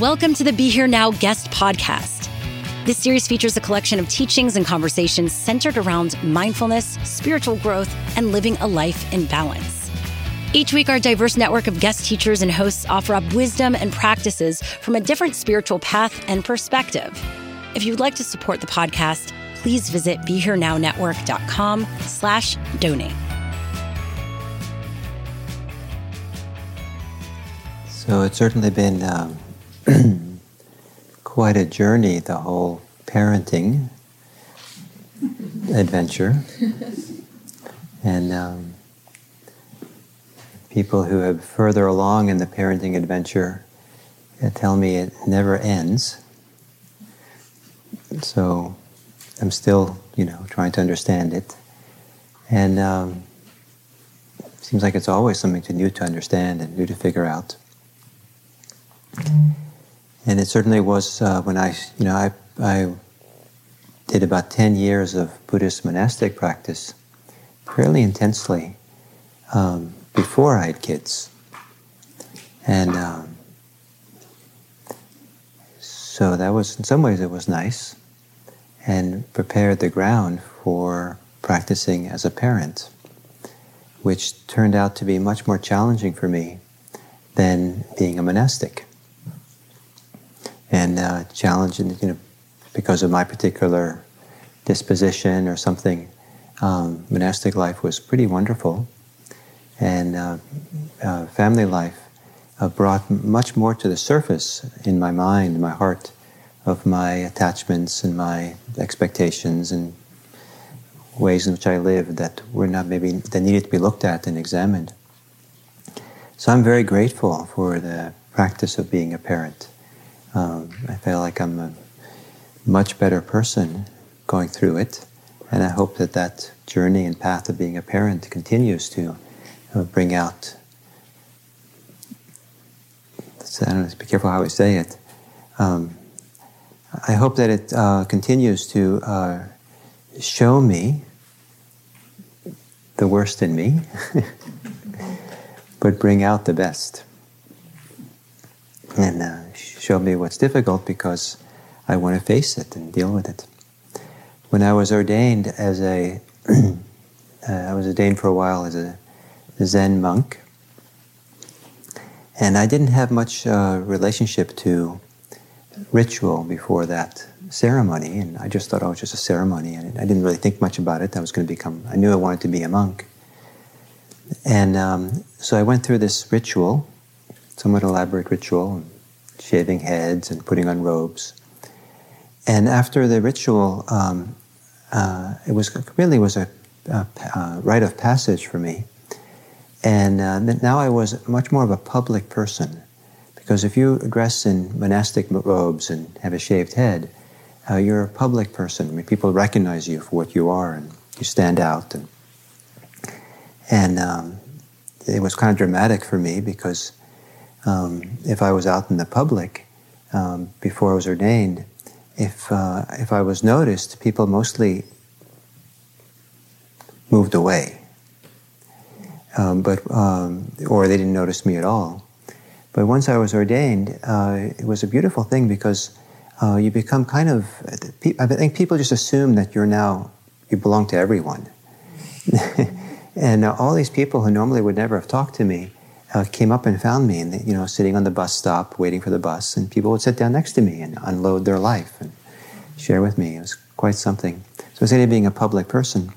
Welcome to the Be Here Now guest podcast. This series features a collection of teachings and conversations centered around mindfulness, spiritual growth, and living a life in balance. Each week, our diverse network of guest teachers and hosts offer up wisdom and practices from a different spiritual path and perspective. If you'd like to support the podcast, please visit BeHereNowNetwork.com slash donate. So it's certainly been um, quite a journey, the whole parenting adventure. and um, people who have further along in the parenting adventure uh, tell me it never ends. So I'm still, you know, trying to understand it. And um, seems like it's always something to new to understand and new to figure out. And it certainly was uh, when I, you know, I, I did about 10 years of Buddhist monastic practice fairly intensely um, before I had kids. And um, so that was, in some ways, it was nice and prepared the ground for practicing as a parent, which turned out to be much more challenging for me than being a monastic and uh, challenging, you know, because of my particular disposition or something. Um, monastic life was pretty wonderful, and uh, uh, family life uh, brought much more to the surface in my mind, my heart, of my attachments and my expectations and ways in which I lived that were not maybe that needed to be looked at and examined. So I'm very grateful for the practice of being a parent. Um, I feel like I'm a much better person going through it, and I hope that that journey and path of being a parent continues to uh, bring out. I don't know, be careful how I say it. Um, I hope that it uh, continues to uh, show me the worst in me, but bring out the best. And uh, show me what's difficult because I want to face it and deal with it. When I was ordained as a, uh, I was ordained for a while as a Zen monk, and I didn't have much uh, relationship to ritual before that ceremony, and I just thought, oh, was just a ceremony, and I didn't really think much about it. I was going to become, I knew I wanted to be a monk. And um, so I went through this ritual, somewhat elaborate ritual, shaving heads and putting on robes. And after the ritual, um, uh, it was really was a, a, a, rite of passage for me. And uh, now I was much more of a public person, because if you dress in monastic robes and have a shaved head, uh, you're a public person. I mean, people recognize you for what you are, and you stand out. And and um, it was kind of dramatic for me because um, if I was out in the public um, before I was ordained, if uh, if I was noticed, people mostly moved away, um, but um, or they didn't notice me at all. But once I was ordained, uh, it was a beautiful thing because uh, you become kind of. I think people just assume that you're now you belong to everyone. And all these people who normally would never have talked to me uh, came up and found me, and you know, sitting on the bus stop waiting for the bus, and people would sit down next to me and unload their life and share with me. It was quite something. So instead of being a public person,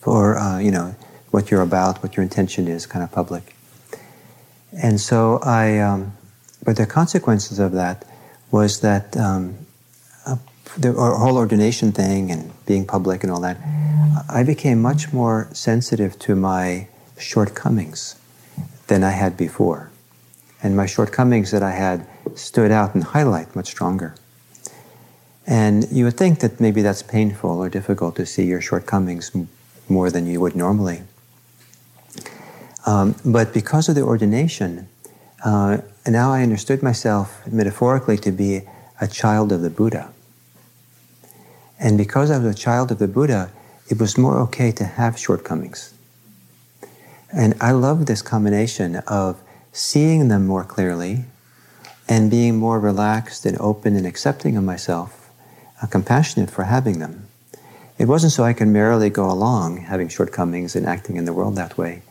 for uh, you know what you're about, what your intention is, kind of public. And so I, um, but the consequences of that was that um, uh, the whole ordination thing and being public and all that, I became much more sensitive to my shortcomings than I had before. And my shortcomings that I had stood out and highlight much stronger. And you would think that maybe that's painful or difficult to see your shortcomings more than you would normally. Um, but because of the ordination, uh, now I understood myself metaphorically to be a child of the Buddha. And because I was a child of the Buddha, it was more okay to have shortcomings. And I love this combination of seeing them more clearly and being more relaxed and open and accepting of myself, uh, compassionate for having them. It wasn't so I could merely go along having shortcomings and acting in the world that way,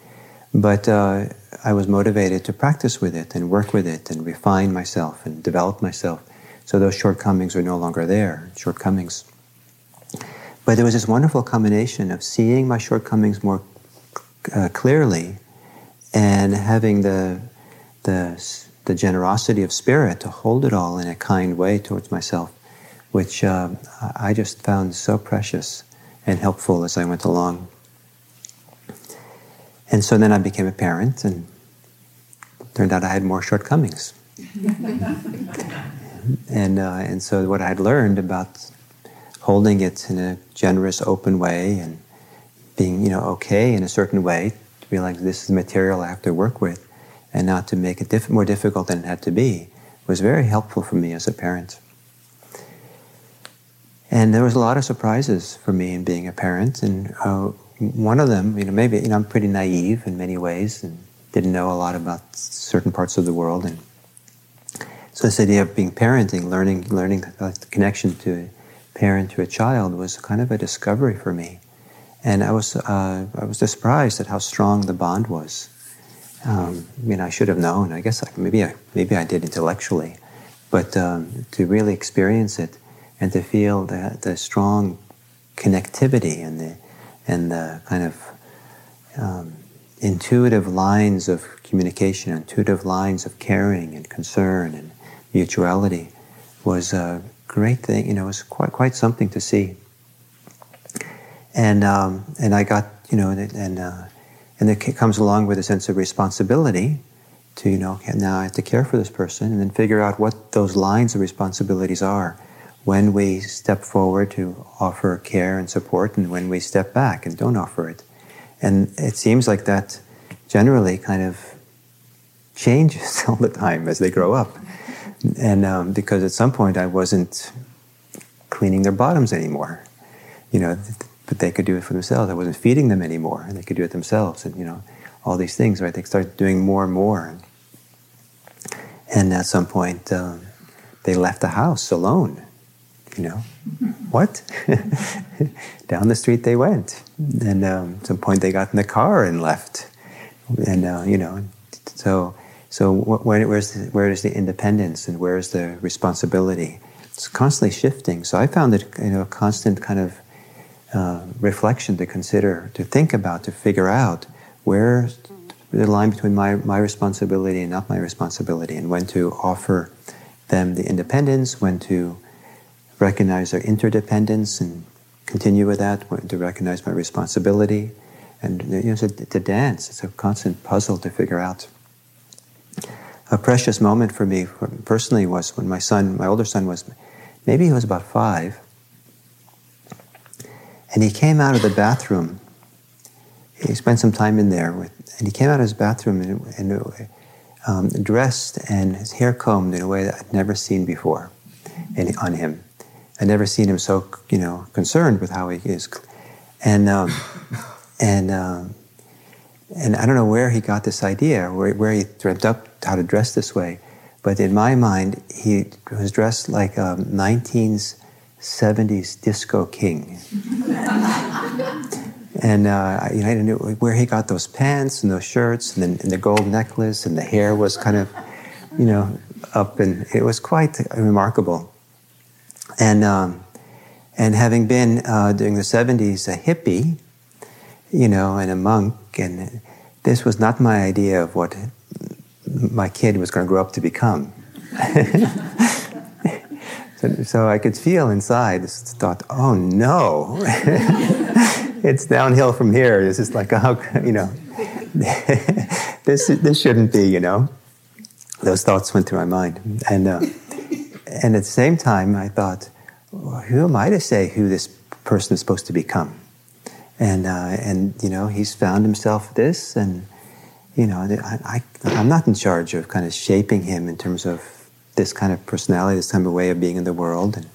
but uh, I was motivated to practice with it and work with it and refine myself and develop myself so those shortcomings are no longer there, shortcomings. But there was this wonderful combination of seeing my shortcomings more uh, clearly and having the, the, the generosity of spirit to hold it all in a kind way towards myself, which uh, I just found so precious and helpful as I went along. And so then I became a parent, and turned out I had more shortcomings. and uh, and so what I'd learned about holding it in a generous, open way and being, you know, okay in a certain way, to realize this is the material I have to work with, and not to make it diff- more difficult than it had to be, was very helpful for me as a parent. And there was a lot of surprises for me in being a parent, and uh, one of them, you know, maybe you know, I'm pretty naive in many ways, and didn't know a lot about certain parts of the world, and so this idea of being parenting, learning, learning the connection to a parent to a child was kind of a discovery for me. And I was, uh, I was surprised at how strong the bond was. Um, I mean, I should have known. I guess maybe I, maybe I did intellectually, but um, to really experience it and to feel the, the strong connectivity and the and the kind of um, intuitive lines of communication, intuitive lines of caring and concern and mutuality was a great thing. You know, it was quite quite something to see. And um, and I got you know and and, uh, and it comes along with a sense of responsibility to you know now I have to care for this person and then figure out what those lines of responsibilities are when we step forward to offer care and support and when we step back and don't offer it. And it seems like that generally kind of changes all the time as they grow up. And um, because at some point I wasn't cleaning their bottoms anymore, you know, but they could do it for themselves. I wasn't feeding them anymore, and they could do it themselves. And you know, all these things, right? They started doing more and more. And at some point, um, they left the house alone. You know, what? Down the street they went. And um, at some point, they got in the car and left. And uh, you know, so so where, where's the, where is the independence and where is the responsibility? It's constantly shifting. So I found it you know a constant kind of uh, reflection to consider, to think about, to figure out where the line between my, my responsibility and not my responsibility, and when to offer them the independence, when to recognize their interdependence and continue with that, when to recognize my responsibility, and you know, to, to dance. It's a constant puzzle to figure out. A precious moment for me personally was when my son, my older son, was maybe he was about five, and he came out of the bathroom. He spent some time in there, with, and he came out of his bathroom and, and um, dressed and his hair combed in a way that I'd never seen before in, on him. I'd never seen him so, you know, concerned with how he is. And, um, and, um, and I don't know where he got this idea, where, where he dreamt up how to dress this way. But in my mind, he was dressed like a 1970s disco king. and uh, you know, I didn't know where he got those pants and those shirts, and, and the gold necklace, and the hair was kind of, you know, up, and it was quite remarkable. And um, and having been uh, during the '70s a hippie, you know, and a monk, and this was not my idea of what my kid was going to grow up to become. so, so, I could feel inside this thought, oh no, it's downhill from here. This is like, how, you know, this, this shouldn't be, you know. Those thoughts went through my mind. And, uh, and at the same time, I thought, well, who am I to say who this person is supposed to become? And, uh, and you know, he's found himself this, and you know, I, I, I'm not in charge of kind of shaping him in terms of this kind of personality, this kind of way of being in the world. And,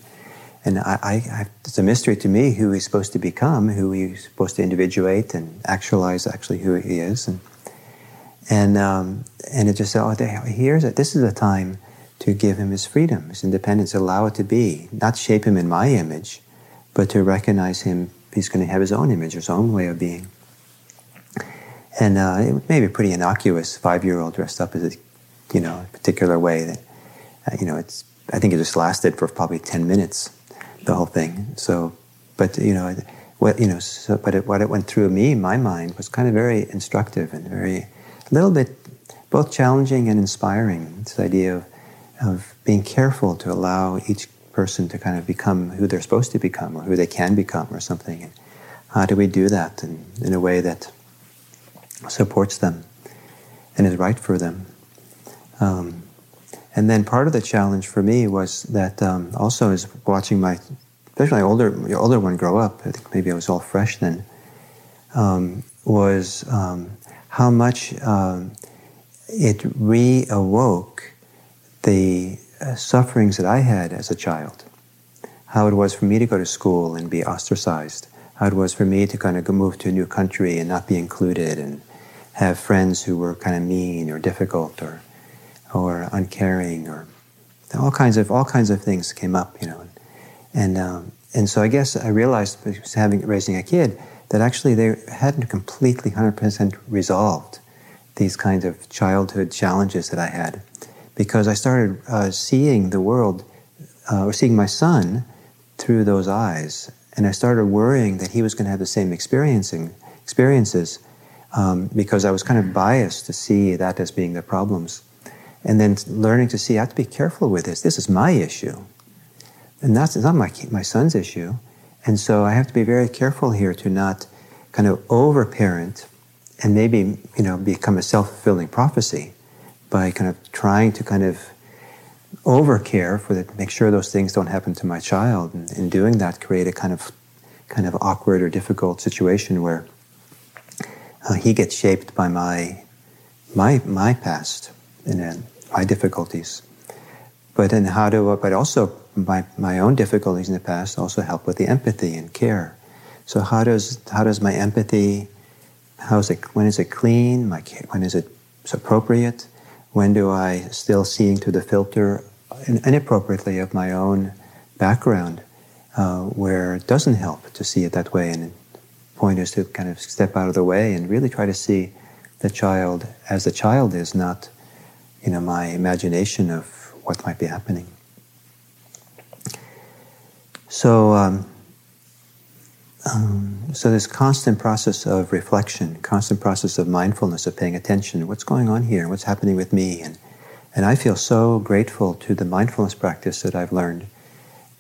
and I, I, it's a mystery to me who he's supposed to become, who he's supposed to individuate and actualize actually who he is. And, and, um, and it just said, oh, here's it. This is a time to give him his freedom, his independence, allow it to be, not shape him in my image, but to recognize him, he's going to have his own image, his own way of being. And uh, it may be pretty innocuous, five-year-old dressed up as a, you know, particular way that, you know, it's, I think it just lasted for probably 10 minutes, the whole thing. So, but, you know, what, you know, so, but it, what it went through me, my mind, was kind of very instructive and very, a little bit, both challenging and inspiring. This idea of, of being careful to allow each person to kind of become who they're supposed to become or who they can become or something. And how do we do that in, in a way that supports them and is right for them. Um, and then part of the challenge for me was that um, also is watching my, especially my older, older one grow up. I think maybe I was all fresh then. Um, was um, how much um, it reawoke the uh, sufferings that I had as a child. How it was for me to go to school and be ostracized. How it was for me to kind of move to a new country and not be included and have friends who were kind of mean or difficult or or uncaring or all kinds of all kinds of things came up, you know, and um, and so I guess I realized having raising a kid that actually they hadn't completely hundred percent resolved these kinds of childhood challenges that I had because I started uh, seeing the world uh, or seeing my son through those eyes, and I started worrying that he was going to have the same experiencing experiences um, because I was kind of biased to see that as being the problems. And then learning to see, I have to be careful with this. This is my issue. And that's not my, my son's issue. And so I have to be very careful here to not kind of over-parent and maybe, you know, become a self-fulfilling prophecy by kind of trying to kind of over-care for the, make sure those things don't happen to my child. And in doing that, create a kind of kind of awkward or difficult situation where uh, he gets shaped by my my my past and my difficulties. But then how do but also my my own difficulties in the past also help with the empathy and care. So how does how does my empathy how is it when is it clean? My when is it appropriate? When do I still seeing through the filter inappropriately of my own background, uh, where it doesn't help to see it that way and point is to kind of step out of the way and really try to see the child as the child is, not, you know, my imagination of what might be happening. So, um, um, so this constant process of reflection, constant process of mindfulness, of paying attention. What's going on here? What's happening with me? And and I feel so grateful to the mindfulness practice that I've learned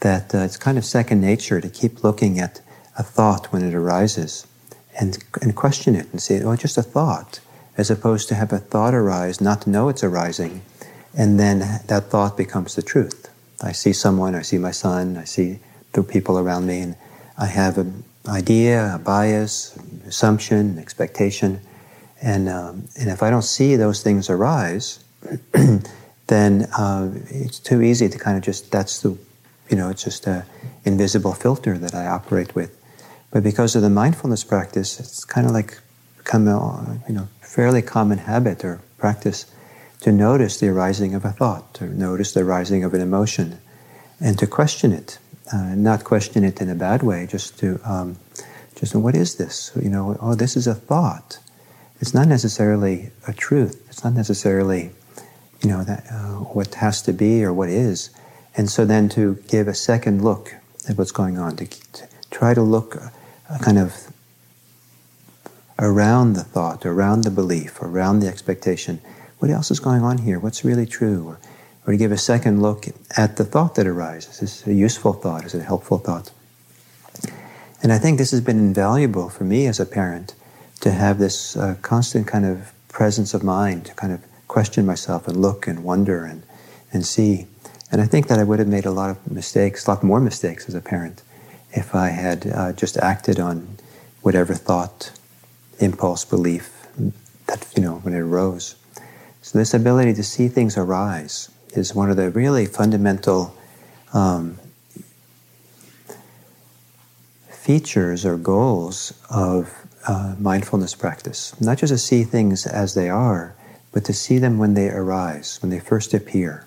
that uh, it's kind of second nature to keep looking at a thought when it arises and, and question it and say, oh, just a thought, as opposed to have a thought arise, not to know it's arising, and then that thought becomes the truth. I see someone, I see my son, I see the people around me, and I have an idea, a bias, assumption, expectation, and, um, and if I don't see those things arise, then uh, it's too easy to kind of just, that's the, you know, it's just an invisible filter that I operate with. But because of the mindfulness practice, it's kind of like become a you know fairly common habit or practice to notice the arising of a thought, to notice the arising of an emotion, and to question it. Uh, not question it in a bad way, just to um, Just what is this? You know, oh, this is a thought. It's not necessarily a truth. It's not necessarily, you know, that uh, what has to be or what is. And so then to give a second look at what's going on, to, to try to look uh, kind of around the thought, around the belief, around the expectation. What else is going on here? What's really true? Or, or to give a second look at the thought that arises. Is this a useful thought? Is it a helpful thought? And I think this has been invaluable for me as a parent to have this uh, constant kind of presence of mind to kind of question myself and look and wonder and, and see. And I think that I would have made a lot of mistakes, a lot more mistakes as a parent, if I had uh, just acted on whatever thought, impulse, belief that, you know, when it arose. So this ability to see things arise is one of the really fundamental um, features or goals of uh, mindfulness practice. Not just to see things as they are, but to see them when they arise, when they first appear.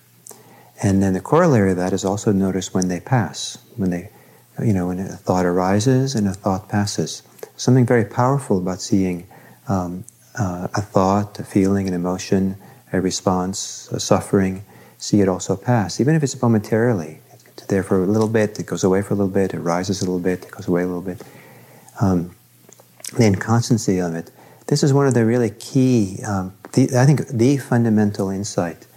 And then the corollary of that is also notice when they pass, when they, you know, when a thought arises and a thought passes. Something very powerful about seeing um, uh, a thought, a feeling, an emotion, a response, a suffering, see it also pass, even if it's momentarily. It's there for a little bit, it goes away for a little bit, it rises a little bit, it goes away a little bit. Um, the inconstancy of it. This is one of the really key, um, the, I think, the fundamental insight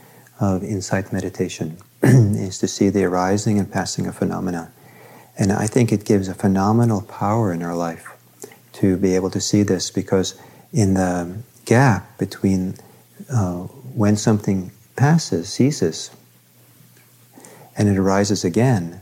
of insight meditation is to see the arising and passing of phenomena. And I think it gives a phenomenal power in our life to be able to see this because in the gap between uh, when something passes, ceases, and it arises again,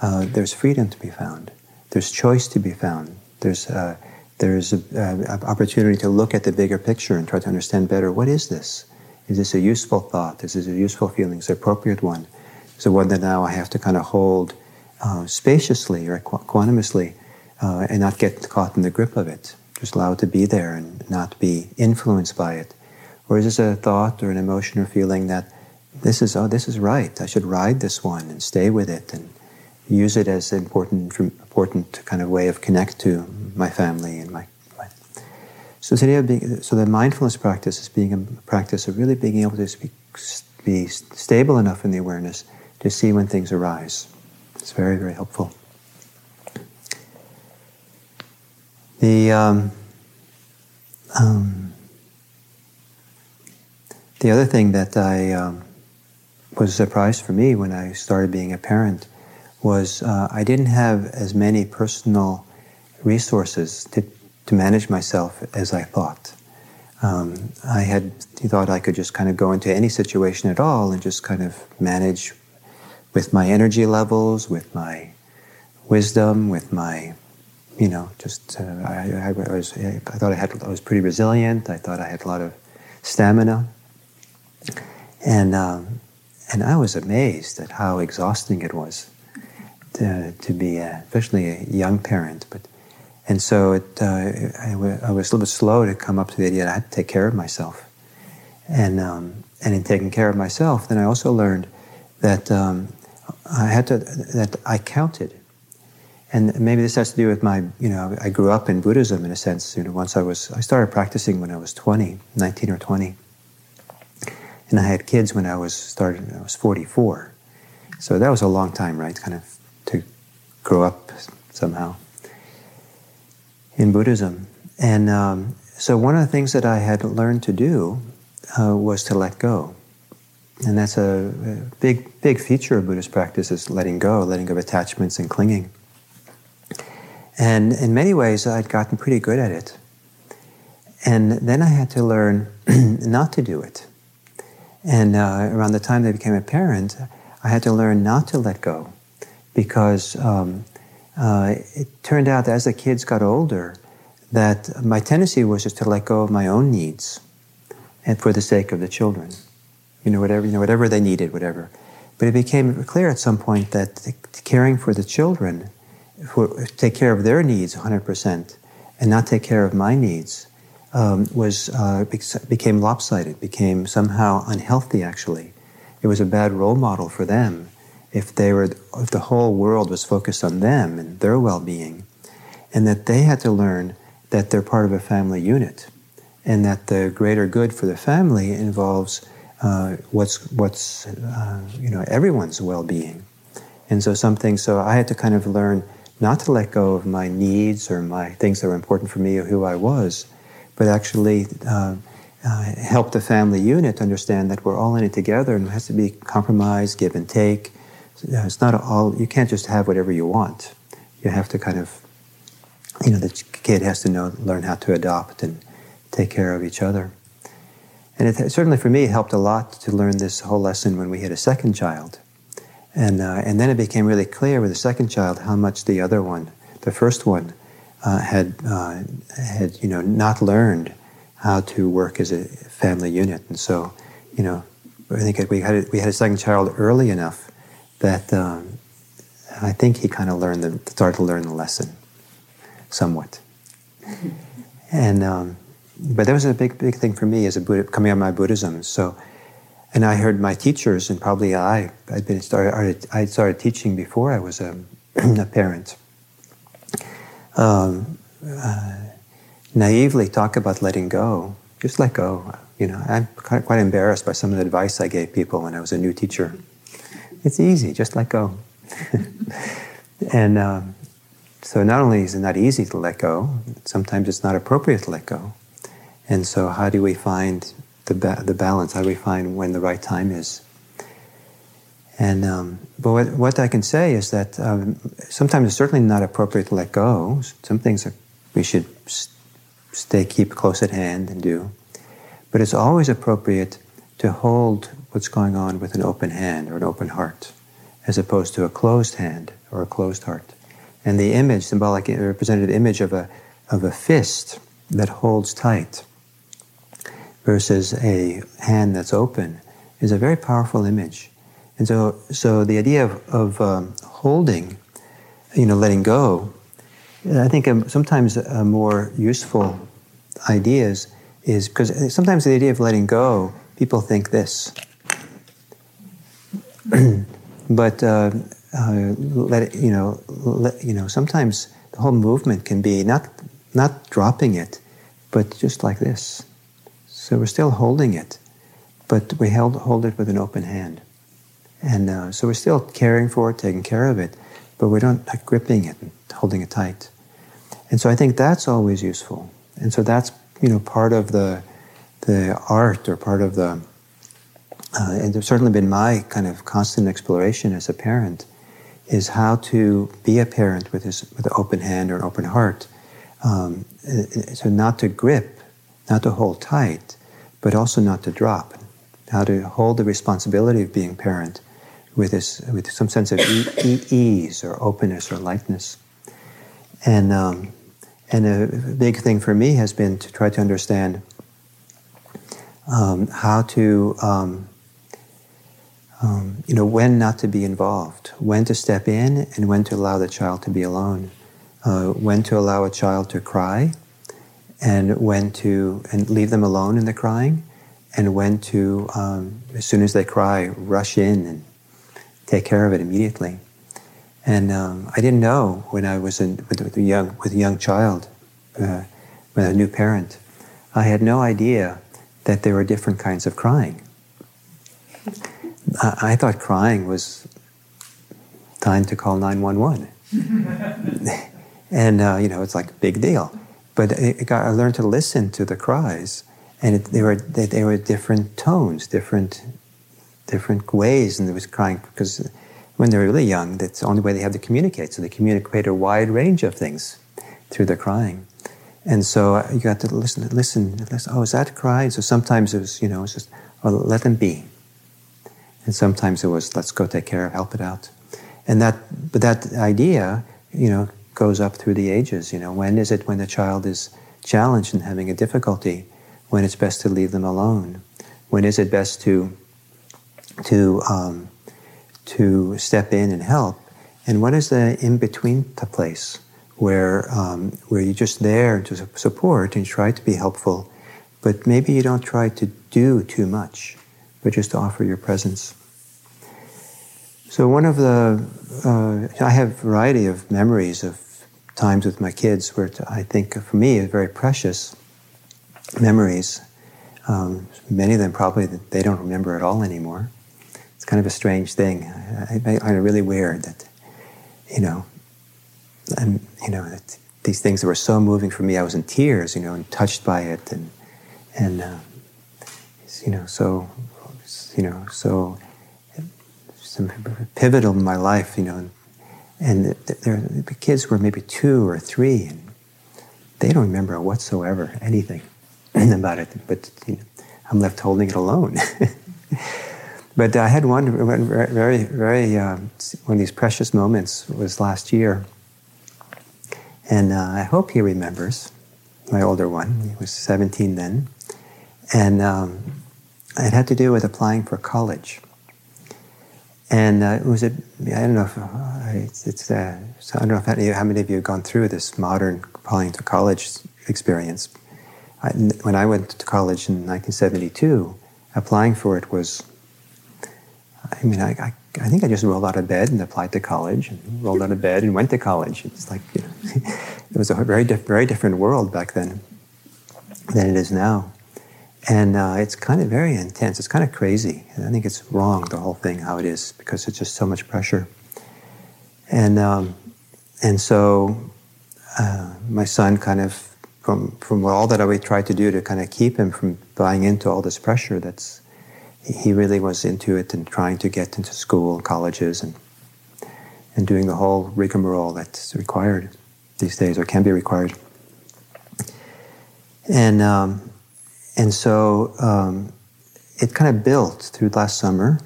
uh, there's freedom to be found. There's choice to be found. There's, uh, there's an opportunity to look at the bigger picture and try to understand better what is this? Is this a useful thought? Is this a useful feeling? Is it an appropriate one? Is it one that now I have to kind of hold uh, spaciously or qu- quantumously uh, and not get caught in the grip of it? Just allow it to be there and not be influenced by it. Or is this a thought or an emotion or feeling that this is, oh, this is right. I should ride this one and stay with it and use it as an important, important kind of way of connect to my family and my. So today, being, so the mindfulness practice is being a practice of really being able to be, be stable enough in the awareness to see when things arise. It's very, very helpful. The um, um, the other thing that I um, was a surprise for me when I started being a parent was uh, I didn't have as many personal resources to, to manage myself as I thought. Um, I had thought I could just kind of go into any situation at all and just kind of manage with my energy levels, with my wisdom, with my, you know, just uh, I, I, was I thought I had I was pretty resilient. I thought I had a lot of stamina. And, um, and I was amazed at how exhausting it was to, to be, a, especially a young parent. But, and so it, uh, I, I, was a little bit slow to come up to the idea that I had to take care of myself. And, um, and in taking care of myself, then I also learned that um, I had to, that I counted. And maybe this has to do with my, you know, I grew up in Buddhism in a sense. You know, once I was, I started practicing when I was 20, 19 or 20. And I had kids when I was started. I was 44, so that was a long time, right? Kind of to grow up somehow in Buddhism. And um, so one of the things that I had learned to do uh, was to let go. And that's a, a, big, big feature of Buddhist practice is letting go, letting go of attachments and clinging. And in many ways, I'd gotten pretty good at it. And then I had to learn not to do it. And uh, around the time they became a parent, I had to learn not to let go because um, uh, it turned out as the kids got older, that my tendency was just to let go of my own needs and for the sake of the children. You know, whatever, you know, whatever they needed, whatever. But it became clear at some point that caring for the children, take care of their needs 100%, and not take care of my needs, um, was uh, became lopsided, became somehow unhealthy. Actually, it was a bad role model for them if they were if the whole world was focused on them and their well-being. and that they had to learn that they're part of a family unit, and that the greater good for the family involves uh, what's what's uh, you know everyone's well-being, and so something. So I had to kind of learn not to let go of my needs or my things that were important for me or who I was, but actually. Uh, uh, help the family unit understand that we're all in it together and it has to be compromise, give and take. It's not all, you can't just have whatever you want. You have to kind of, you know, the kid has to know, learn how to adopt and take care of each other. And it, certainly for me, it helped a lot to learn this whole lesson when we had a second child. And, uh, and then it became really clear with the second child how much the other one, the first one, uh, had, uh, had you know, not learned how to work as a family unit. And so, you know, I think we had a, we had a second child early enough that um, I think he kind of learned the started to learn the lesson somewhat. And um, but that was a big big thing for me as a Buddha, coming out of my Buddhism. So, and I heard my teachers and probably I I'd been started I started teaching before I was a, a parent. Um, uh, naively talk about letting go. Just let go. You know, I'm quite embarrassed by some of the advice I gave people when I was a new teacher. It's easy, just let go. and um, so not only is it not easy to let go, sometimes it's not appropriate to let go. And so, how do we find the, ba- the balance? How do we find when the right time is? And um, but what, what, I can say is that um, sometimes it's certainly not appropriate to let go. Some things are, we should stay, keep close at hand and do. But it's always appropriate to hold what's going on with an open hand or an open heart, as opposed to a closed hand or a closed heart. And the image, symbolic representative image of a, of a fist that holds tight versus a hand that's open is a very powerful image. And so, so the idea of, of um, holding, you know, letting go, I think um, sometimes a more useful ideas is because sometimes the idea of letting go, people think this. but uh, uh, let it, you know, let, you know, sometimes the whole movement can be not not dropping it, but just like this. So we're still holding it, but we held, hold it with an open hand, and uh, so we're still caring for it, taking care of it, but we're not like, gripping it and holding it tight. And so I think that's always useful. And so that's you know part of the the art or part of the uh, and it's certainly been my kind of constant exploration as a parent is how to be a parent with this with an open hand or an open heart. Um, so not to grip, not to hold tight, but also not to drop. How to hold the responsibility of being parent with this with some sense of e- ease or openness or lightness. And um, and a big thing for me has been to try to understand um, how to, um, um, you know, when not to be involved, when to step in, and when to allow the child to be alone, uh, when to allow a child to cry, and when to and leave them alone in the crying, and when to, um, as soon as they cry, rush in and take care of it immediately. And um, I didn't know when I was in, with, with, a young with a young child, uh, with a new parent. I had no idea that there were different kinds of crying. I, I thought crying was time to call nine one one, and uh, you know it's like a big deal. But it, got, I learned to listen to the cries, and it, they were they, they were different tones, different different ways, and there was crying because when they're really young, that's the only way they have to communicate. So they communicate a wide range of things through their crying. And so uh, you got to listen, listen, listen. Oh, is that cry? So sometimes it was, you know, it's just, oh, let them be. And sometimes it was, let's go take care of, help it out. And that, but that idea, you know, goes up through the ages. You know, when is it when the child is challenged and having a difficulty? When it's best to leave them alone? When is it best to, to um, to step in and help? And what is the in between place where, um, where you're just there to support and try to be helpful, but maybe you don't try to do too much, but just offer your presence? So one of the, uh, I have a variety of memories of times with my kids were, I think, for me, very precious memories. Um, many of them probably they don't remember at all anymore. It's kind of a strange thing. I, find it really weird that, you know, and you know that these things that were so moving for me, I was in tears, you know, and touched by it, and and uh, you know, so you know, so some pivotal in my life, you know, and, and the, the kids were maybe two or three, and they don't remember whatsoever anything about it, but you know, I'm left holding it alone. but I had one very, very, um, one of these precious moments was last year, and uh, I hope he remembers. My older one, he was 17 then, and um, it had to do with applying for college. And uh, it was a, I don't know if, uh, it's, it's uh, so I don't know if how many of you have gone through this modern applying to college experience. I, when I went to college in 1972, applying for it was, I mean, I, I, I, think I just rolled out of bed and applied to college, and rolled out of bed and went to college. It's like, you know, it was a very, diff- very different world back then than it is now. And uh, it's kind of very intense. It's kind of crazy. And I think it's wrong, the whole thing, how it is, because it's just so much pressure. And, um, and so uh, my son kind of, from, from all that I tried to do to kind of keep him from buying into all this pressure, that's, he really was into it and trying to get into school and colleges and, and doing the whole rigmarole that's required these days or can be required. And, um, and so um, it kind of built through last summer.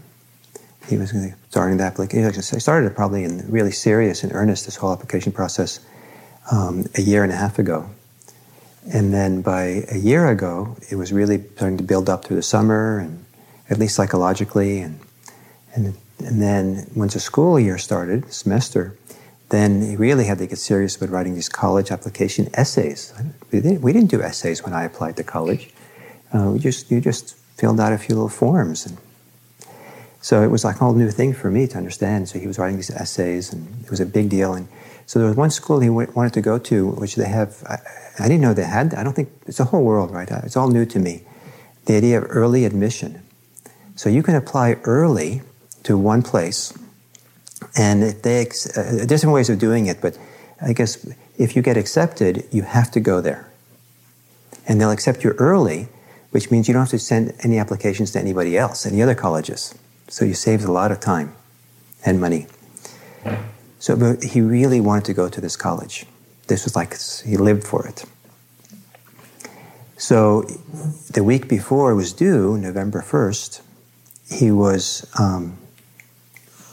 He was starting the application. I started it probably in really serious and earnest this whole application process um, a year and a half ago. And then by a year ago, it was really starting to build up through the summer and at least psychologically. And, and, and then once the school year started, semester, then he really had to get serious about writing these college application essays. We didn't, we didn't do essays when I applied to college uh, just you just filled out a few little forms and so it was like a whole new thing for me to understand. So he was writing these essays and it was a big deal. And so there was one school he wanted to go to which they have I, I didn't know they had i don't think it's a whole world right? It's all new to me. The idea of early admission. So you can apply early to one place and if they uh, different ways of doing it but i guess if you get accepted you have to go there. And they'll accept you early which means you don't have to send any applications to anybody else, any other colleges. So you save a lot of time and money. So but he really wanted to go to this college. This was like he lived for it. So the week before it was due, November 1st, he was um,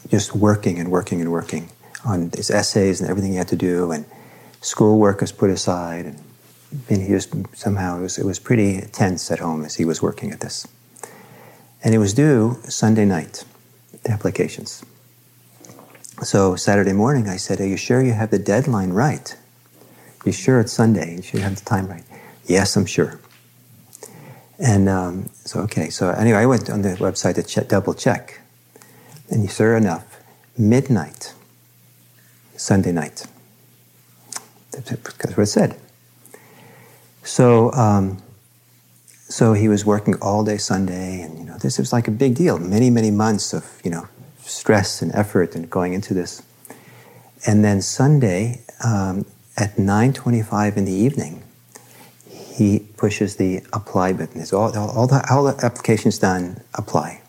just working and working and working on his essays and everything he had to do, and schoolwork was put aside, and and he was somehow it was, it was pretty tense at home as he was working at this. And it was due Sunday night, the applications. So Saturday morning, I said, Are you sure you have the deadline right? You sure it's Sunday? You should have the time right. Yes, I'm sure. And um, so, okay, so anyway, I went on the website to double check. And sure enough, midnight, Sunday night. That's what it said. So, um, so he was working all day Sunday, and you know, this was like a big deal. Many, many months of you know stress and effort and going into this. And then Sunday um, at 9:25 in the evening, he pushes the apply button. It's all, all, the, all the applications done. Apply.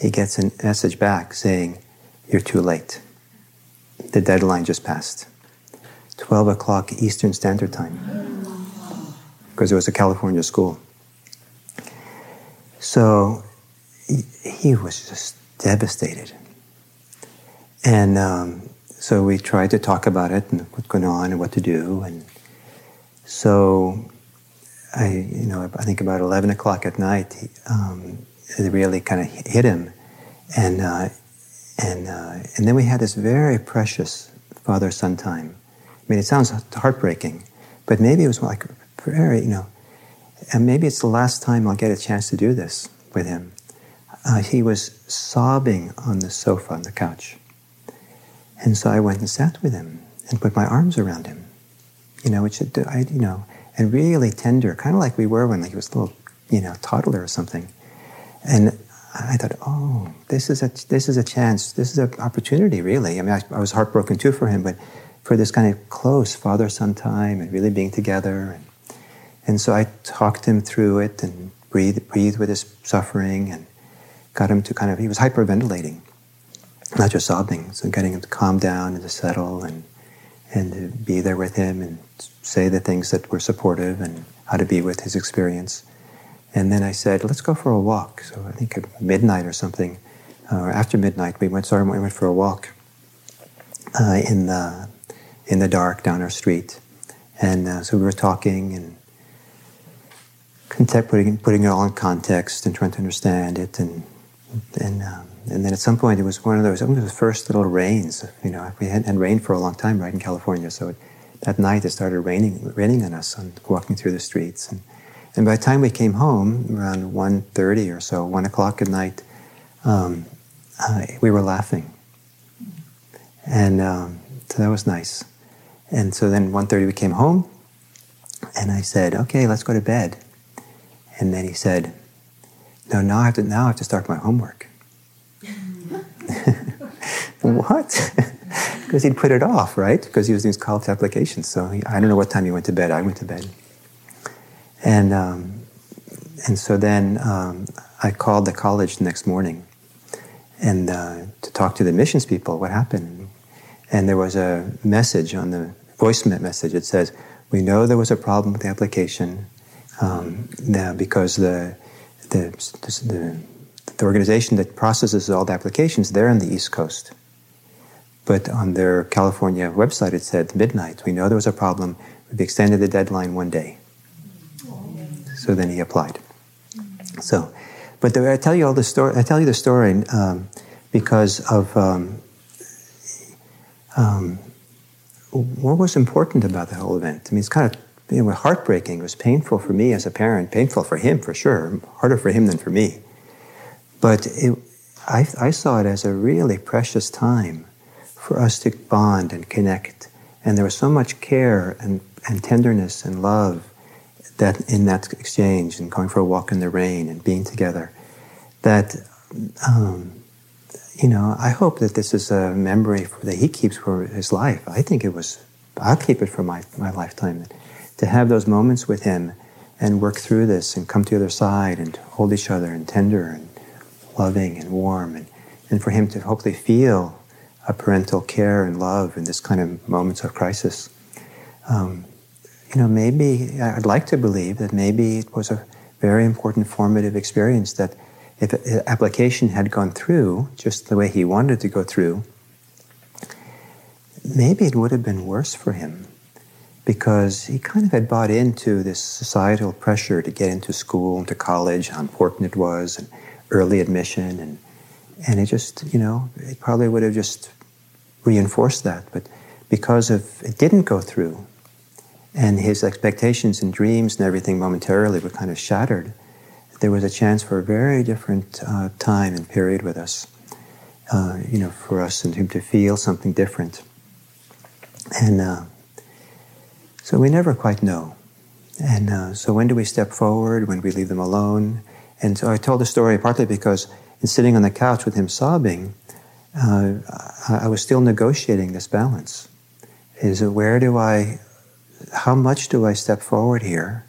He gets a message back saying, "You're too late. The deadline just passed." 12 o'clock Eastern Standard Time because it was a California school. So he, was just devastated. And um, so we tried to talk about it and what's going on and what to do. And so I, you know, I think about 11 o'clock at night, um, it really kind of hit him. And, uh, and, uh, and then we had this very precious father son time I mean, it sounds heartbreaking, but maybe it was like very, you know, and maybe it's the last time I'll get a chance to do this with him. Uh, he was sobbing on the sofa on the couch. And so I went and sat with him. and put my arms around him. You know, which I, you know, and really tender, kind of like we were when he was a little, you know, toddler or something. And I thought, oh, this is a this is a chance. This is an opportunity, really. I mean, I, I was heartbroken too for him, but for this kind of close father-son time and really being together. And, and so I talked him through it and breathed breathed with his suffering and got him to kind of he was hyperventilating, not just sobbing. So getting him to calm down and to settle and and to be there with him and say the things that were supportive and how to be with his experience. And then I said, let's go for a walk. So I think at midnight or something, or after midnight, we went, sorry, we went for a walk uh, in, the, in the dark down our street. And uh, so we were talking and putting, putting it all in context and trying to understand it. And, and, um, and then at some point, it was one of those, it was the first little rains. You know, we hadn't had rain for a long time, right, in California. So it, that night, it started raining, raining on us on walking through the streets. And, and by the time we came home, around 1.30 or so, 1 o'clock at night, um, uh, we were laughing. And um, so that was nice. And so then 1.30 we came home, and I said, okay, let's go to bed. And then he said, no, now I have to, now I have to start my homework. what? Because he'd put it off, right? Because he was doing his college applications. So he, I don't know what time he went to bed. I went to bed. And, um, and so then um, I called the college the next morning and uh, to talk to the admissions people, what happened. And there was a message on the voicemail message. It says, we know there was a problem with the application um, now because the, the, the, the organization that processes all the applications, they're on the East Coast. But on their California website, it said midnight. We know there was a problem. We've extended the deadline one day. So then he applied. So, but the, I tell you all the story. I tell you the story um, because of um, um, what was important about the whole event. I mean, it's kind of you know, heartbreaking. It was painful for me as a parent, painful for him for sure, harder for him than for me. But it, I, I saw it as a really precious time for us to bond and connect. And there was so much care and, and tenderness and love that in that exchange and going for a walk in the rain and being together that um, you know i hope that this is a memory that he keeps for his life. I think it was i'll keep it for my, my lifetime to have those moments with him and work through this and come to the other side and hold each other and tender and loving and warm and, and for him to hopefully feel a parental care and love in this kind of moments of crisis. Um, you know, maybe I'd like to believe that maybe it was a very important formative experience that if application had gone through just the way he wanted to go through, maybe it would have been worse for him because he kind of had bought into this societal pressure to get into school and to college, how important it was, and early admission, and and it just, you know, it probably would have just reinforced that. But because of it didn't go through, and his expectations and dreams and everything momentarily were kind of shattered, there was a chance for a very different uh, time and period with us, uh, you know, for us and him to feel something different. And uh, so we never quite know. And uh, so when do we step forward? When we leave them alone? And so I told the story partly because in sitting on the couch with him sobbing, uh, I was still negotiating this balance. Is where do I how much do I step forward here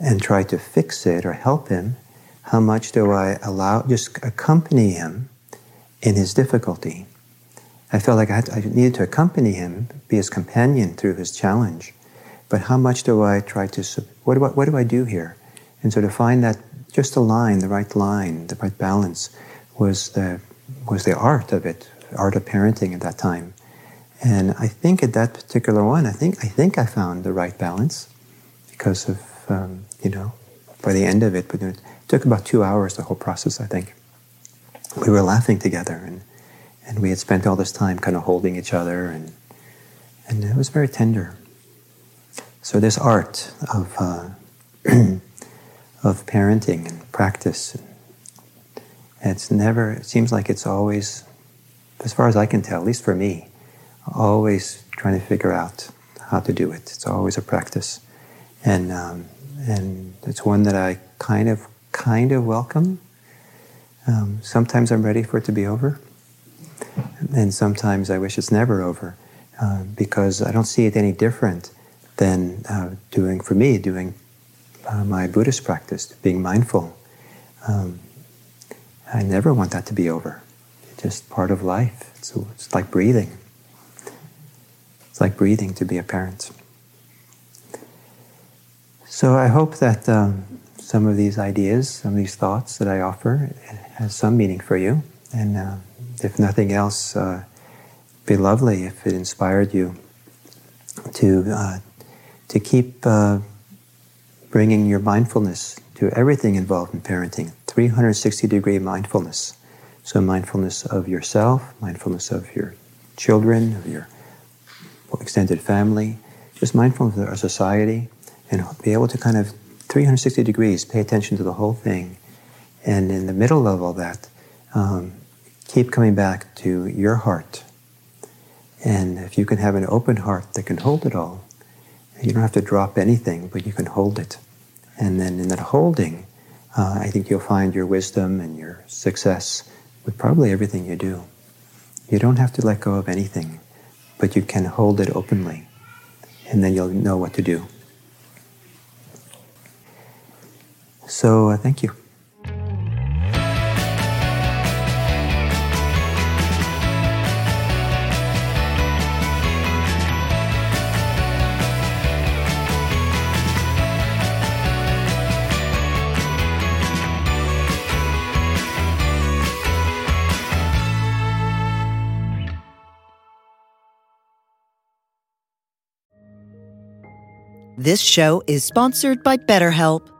and try to fix it or help him? How much do I allow, just accompany him in his difficulty? I felt like I, to, I needed to accompany him, be his companion through his challenge. But how much do I try to, what do I, what do I do here? And so to find that just a line, the right line, the right balance was the, was the art of it, art of parenting at that time. And I think at that particular one, I think I think I found the right balance because of um, you know by the end of it, but it took about two hours the whole process. I think we were laughing together and and we had spent all this time kind of holding each other and and it was very tender. So this art of uh, of parenting and practice, it's never. It seems like it's always, as far as I can tell, at least for me always trying to figure out how to do it. It's always a practice, and um, and it's one that I kind of kind of welcome. Um, sometimes I'm ready for it to be over, and sometimes I wish it's never over, uh, because I don't see it any different than uh, doing for me doing uh, my Buddhist practice, being mindful. Um, I never want that to be over. It's just part of life. It's, it's like breathing. It's like breathing to be a parent. So I hope that um, some of these ideas, some of these thoughts that I offer, has some meaning for you. And uh, if nothing else, uh, be lovely if it inspired you to uh, to keep uh, bringing your mindfulness to everything involved in parenting. 360 degree mindfulness. So mindfulness of yourself, mindfulness of your children, of your extended family, just mindfulness of our society, and be able to kind of 360 degrees pay attention to the whole thing. And in the middle of all that, um, keep coming back to your heart. And if you can have an open heart that can hold it all, you don't have to drop anything, but you can hold it. And then in that holding, uh, I think you'll find your wisdom and your success with probably everything you do. You don't have to let go of anything, but you can hold it openly, and then you'll know what to do. So, uh, thank you. This show is sponsored by BetterHelp.